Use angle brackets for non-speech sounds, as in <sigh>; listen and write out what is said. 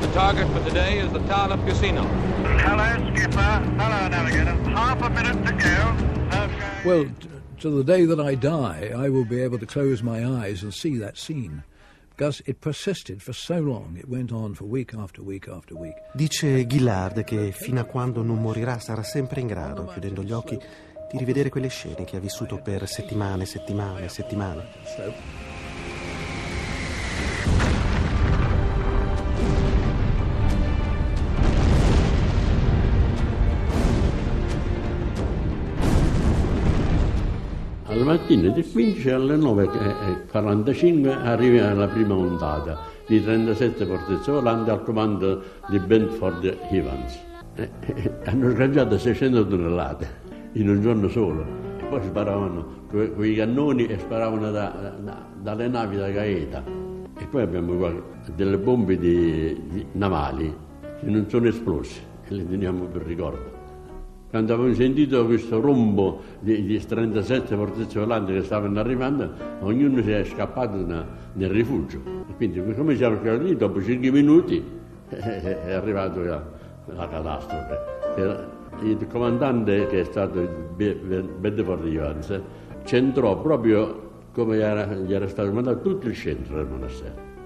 The target for today is the town of Casino. Hello, skipper. Hello, navigator. Half a minute to go. Okay. Well, t- to the day that I die, I will be able to close my eyes and see that scene. Because it persisted for so long, it went on for week after week after week. Dice Gillard che fino a quando non morirà sarà sempre in grado, chiudendo gli occhi, di rivedere quelle scene che ha vissuto per settimane, settimane, settimane. So, Alla mattina del 15 alle 9.45 arriva la prima ondata di 37 fortezze volanti al comando di Benford Evans. Eh, eh, hanno sganciato 600 tonnellate in un giorno solo. Poi sparavano con i cannoni e sparavano da- da- dalle navi da Gaeta. E poi abbiamo delle bombe di- di- navali che non sono esplose e le teniamo per ricordo. Quando abbiamo sentito questo rombo di, di 37 fortezze volanti che stavano arrivando, ognuno si è scappato na- nel rifugio. E quindi, come siamo scappati, dopo 5 minuti <laughs> è arrivata la, la catastrofe. Il comandante, che è stato Be- Be- Bedford Evans, centrò proprio come era, gli era stato mandato tutto il centro del monastero.